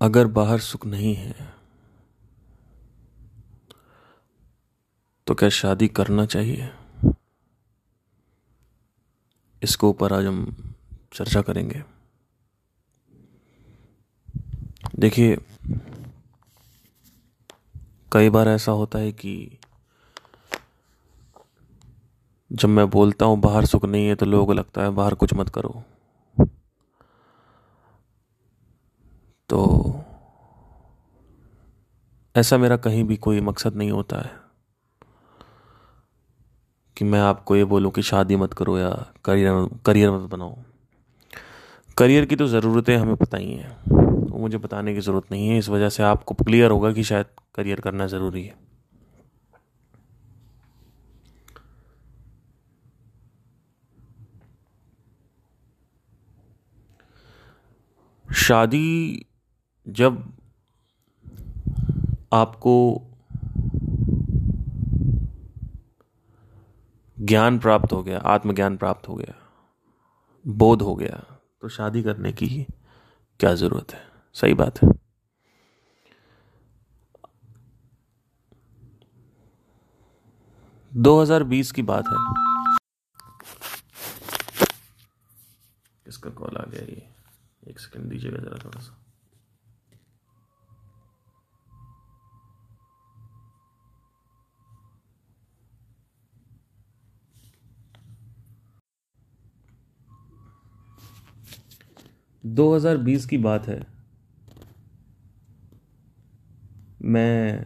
अगर बाहर सुख नहीं है तो क्या शादी करना चाहिए? इसके ऊपर आज हम चर्चा करेंगे। देखिए, कई बार ऐसा होता है कि जब मैं बोलता हूँ बाहर सुख नहीं है तो लोगों को लगता है बाहर कुछ मत करो तो ऐसा मेरा कहीं भी कोई मकसद नहीं होता है कि मैं आपको ये बोलूँ कि शादी मत करो या करियर करियर मत बनाओ। करियर की तो ज़रूरतें हमें पता ही हैं। वो मुझे बताने की ज़रूरत नहीं है। इस वजह से आपको क्लियर होगा कि शायद करियर करना ज़रूरी है। शादी जब आपको ज्ञान प्राप्त हो गया, आत्मज्ञान प्राप्त हो गया, बोध हो गया तो शादी करने की क्या ज़रूरत है? सही बात है। दो हज़ार बीस की बात है। किसका कॉल आ गया ये? एक सेकंड दीजिएगा ज़रा थोड़ा सा। दो हज़ार बीस की बात है। मैं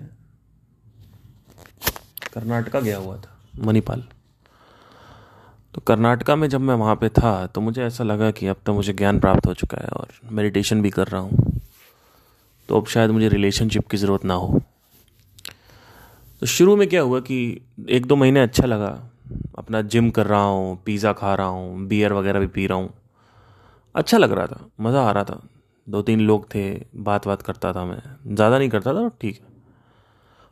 कर्नाटका गया हुआ था, मणिपाल। तो कर्नाटका में जब मैं वहाँ पे था तो मुझे ऐसा लगा कि अब तो मुझे ज्ञान प्राप्त हो चुका है और मेडिटेशन भी कर रहा हूँ। तो अब शायद मुझे रिलेशनशिप की ज़रूरत ना हो। तो शुरू में क्या हुआ कि एक दो महीने अच्छा लगा। अपना जिम कर रहा हूँ पिज़्ज़ा खा रहा हूँ बियर वगैरह भी पी रहा हूँ। अच्छा लग रहा था, मज़ा आ रहा था। दो तीन लोग थे बात बात करता था मैं। ज़्यादा नहीं करता था ठीक है।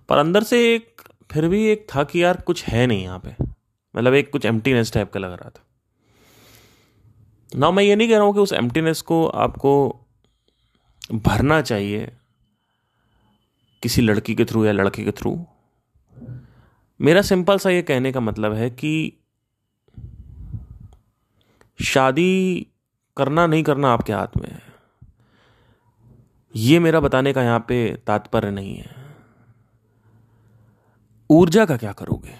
पर अंदर से एक, फिर भी एक था कि यार कुछ है नहीं यहाँ पे। मतलब एक कुछ एम्प्टीनेस टाइप का लग रहा था। ना मैं ये नहीं कह रहा हूँ कि उस एम्प्टीनेस को आपको भरना चाहिए किसी लड़की के थ्रू या लड़के के थ्रू मेरा सिंपल सा ये कहने का मतलब है कि शादी करना नहीं करना आपके हाथ में है। ये मेरा बताने का यहाँ पे तात्पर्य नहीं है। ऊर्जा का क्या करोगे?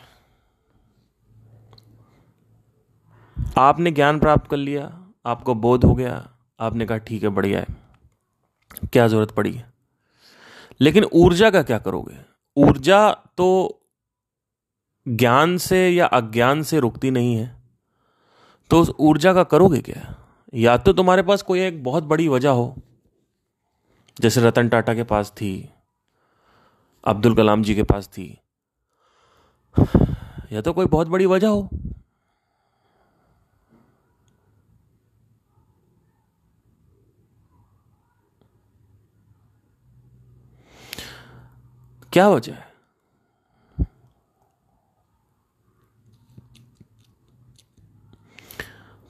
आपने ज्ञान प्राप्त कर लिया, आपको बोध हो गया, आपने कहा, ठीक है, बढ़िया है। क्या ज़रूरत पड़ी है? लेकिन ऊर्जा का क्या करोगे? ऊर्जा तो ज्ञान से या अज्ञान से रुकती नहीं है। तो उस ऊर्जा का करोगे क्या? या तो तुम्हारे पास कोई एक बहुत बड़ी वजह हो, जैसे रतन टाटा के पास थी, अब्दुल कलाम जी के पास थी, या तो कोई बहुत बड़ी वजह हो। क्या वजह है?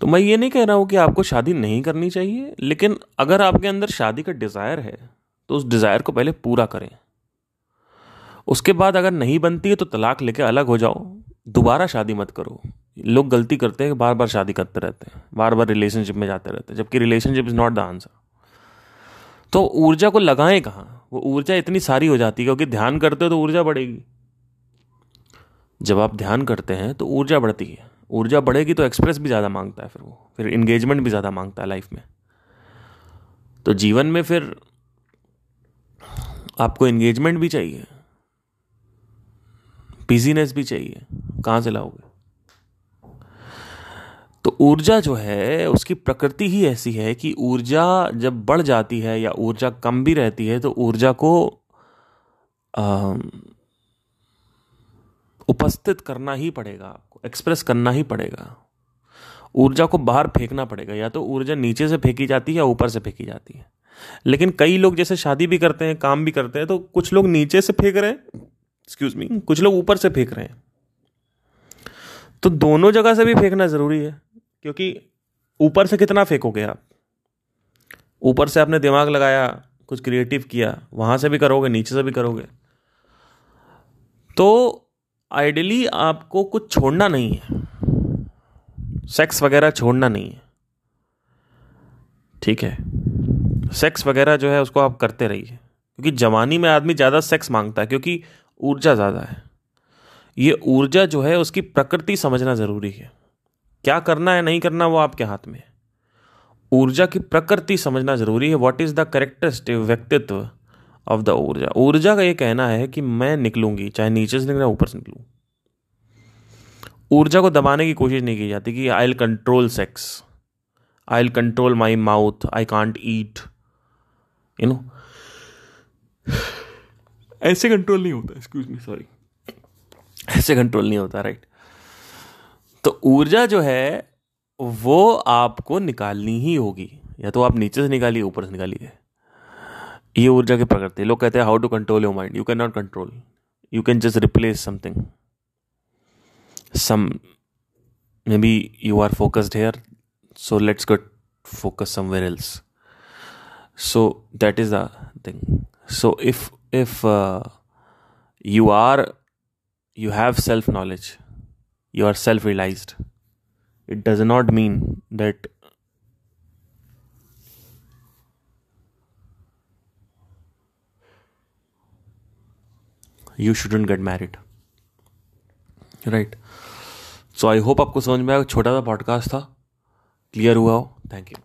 तो मैं ये नहीं कह रहा हूँ कि आपको शादी नहीं करनी चाहिए, लेकिन अगर आपके अंदर शादी का डिज़ायर है तो उस डिज़ायर को पहले पूरा करें। उसके बाद अगर नहीं बनती है तो तलाक लेके अलग हो जाओ। दोबारा शादी मत करो। लोग गलती करते हैं बार बार शादी करते रहते हैं बार बार रिलेशनशिप में जाते रहते हैं, जबकि relationship is not the answer तो ऊर्जा को लगाएँ कहाँ? वो ऊर्जा इतनी सारी हो जाती है, क्योंकि ध्यान करते हो तो ऊर्जा बढ़ेगी। जब आप ध्यान करते हैं तो ऊर्जा बढ़ती है। ऊर्जा बढ़ेगी तो एक्सप्रेस भी ज़्यादा माँगता है फिर वो, फिर इंगेजमेंट भी ज़्यादा माँगता है लाइफ में। तो जीवन में फिर आपको इंगेजमेंट भी चाहिए बिजीनेस भी चाहिए, कहाँ से लाओगे? तो ऊर्जा जो है, उसकी प्रकृति ही ऐसी है कि ऊर्जा जब बढ़ जाती है या ऊर्जा कम भी रहती है तो ऊर्जा को उपस्थित करना ही पड़ेगा आपको एक्सप्रेस करना ही पड़ेगा। ऊर्जा को बाहर फेंकना पड़ेगा, या तो ऊर्जा नीचे से फेंकी जाती है या ऊपर से फेंकी जाती है। लेकिन कई लोग जैसे शादी भी करते हैं, काम भी करते हैं तो कुछ लोग नीचे से फेंक रहे हैं एक्सक्यूज मी कुछ लोग ऊपर से फेंक रहे हैं। तो दोनों जगह से भी फेंकना ज़रूरी है, क्योंकि ऊपर से कितना फेंकोगे आप? ऊपर से आपने दिमाग लगाया, कुछ क्रिएटिव किया, वहाँ से भी करोगे, नीचे से भी करोगे। तो आइडियली आपको कुछ छोड़ना नहीं है। सेक्स वगैरह छोड़ना नहीं है। ठीक है। सेक्स वगैरह जो है, उसको आप करते रहिए। क्योंकि जवानी में आदमी ज़्यादा सेक्स माँगता है, क्योंकि ऊर्जा ज़्यादा है। ये ऊर्जा जो है, उसकी प्रकृति समझना ज़रूरी है। क्या करना है, नहीं करना, वो आपके हाथ में है। ऊर्जा की प्रकृति समझना ज़रूरी है। व्हाट इज़ द करेक्टरिस्टिक व्यक्तित्व? ऑफ़ द ऊर्जा ऊर्जा का ये कहना है कि मैं निकलूँगी चाहे नीचे से निकलूँ ऊपर से निकलूँ। ऊर्जा को दबाने की कोशिश नहीं की जाती कि I will control sex I will control my mouth I can't eat you know ऐसे कंट्रोल नहीं होता एक्सक्यूज मी सॉरी ऐसे कंट्रोल नहीं होता राइट तो ऊर्जा जो है वो आपको निकालनी ही होगी। या तो आप नीचे से निकालिए ऊपर से निकालिए। ये ऊर्जा की प्रकृति लोग कहते हैं how to control your mind you can not control you can just replace something some maybe you are focused here so let's get focus somewhere else so that is the thing so if if you are you have self knowledge you are self realised it does not mean that you shouldn't get married right so I hope आपको समझ में आया, छोटा सा podcast था. Clear हुआ हो. Thank you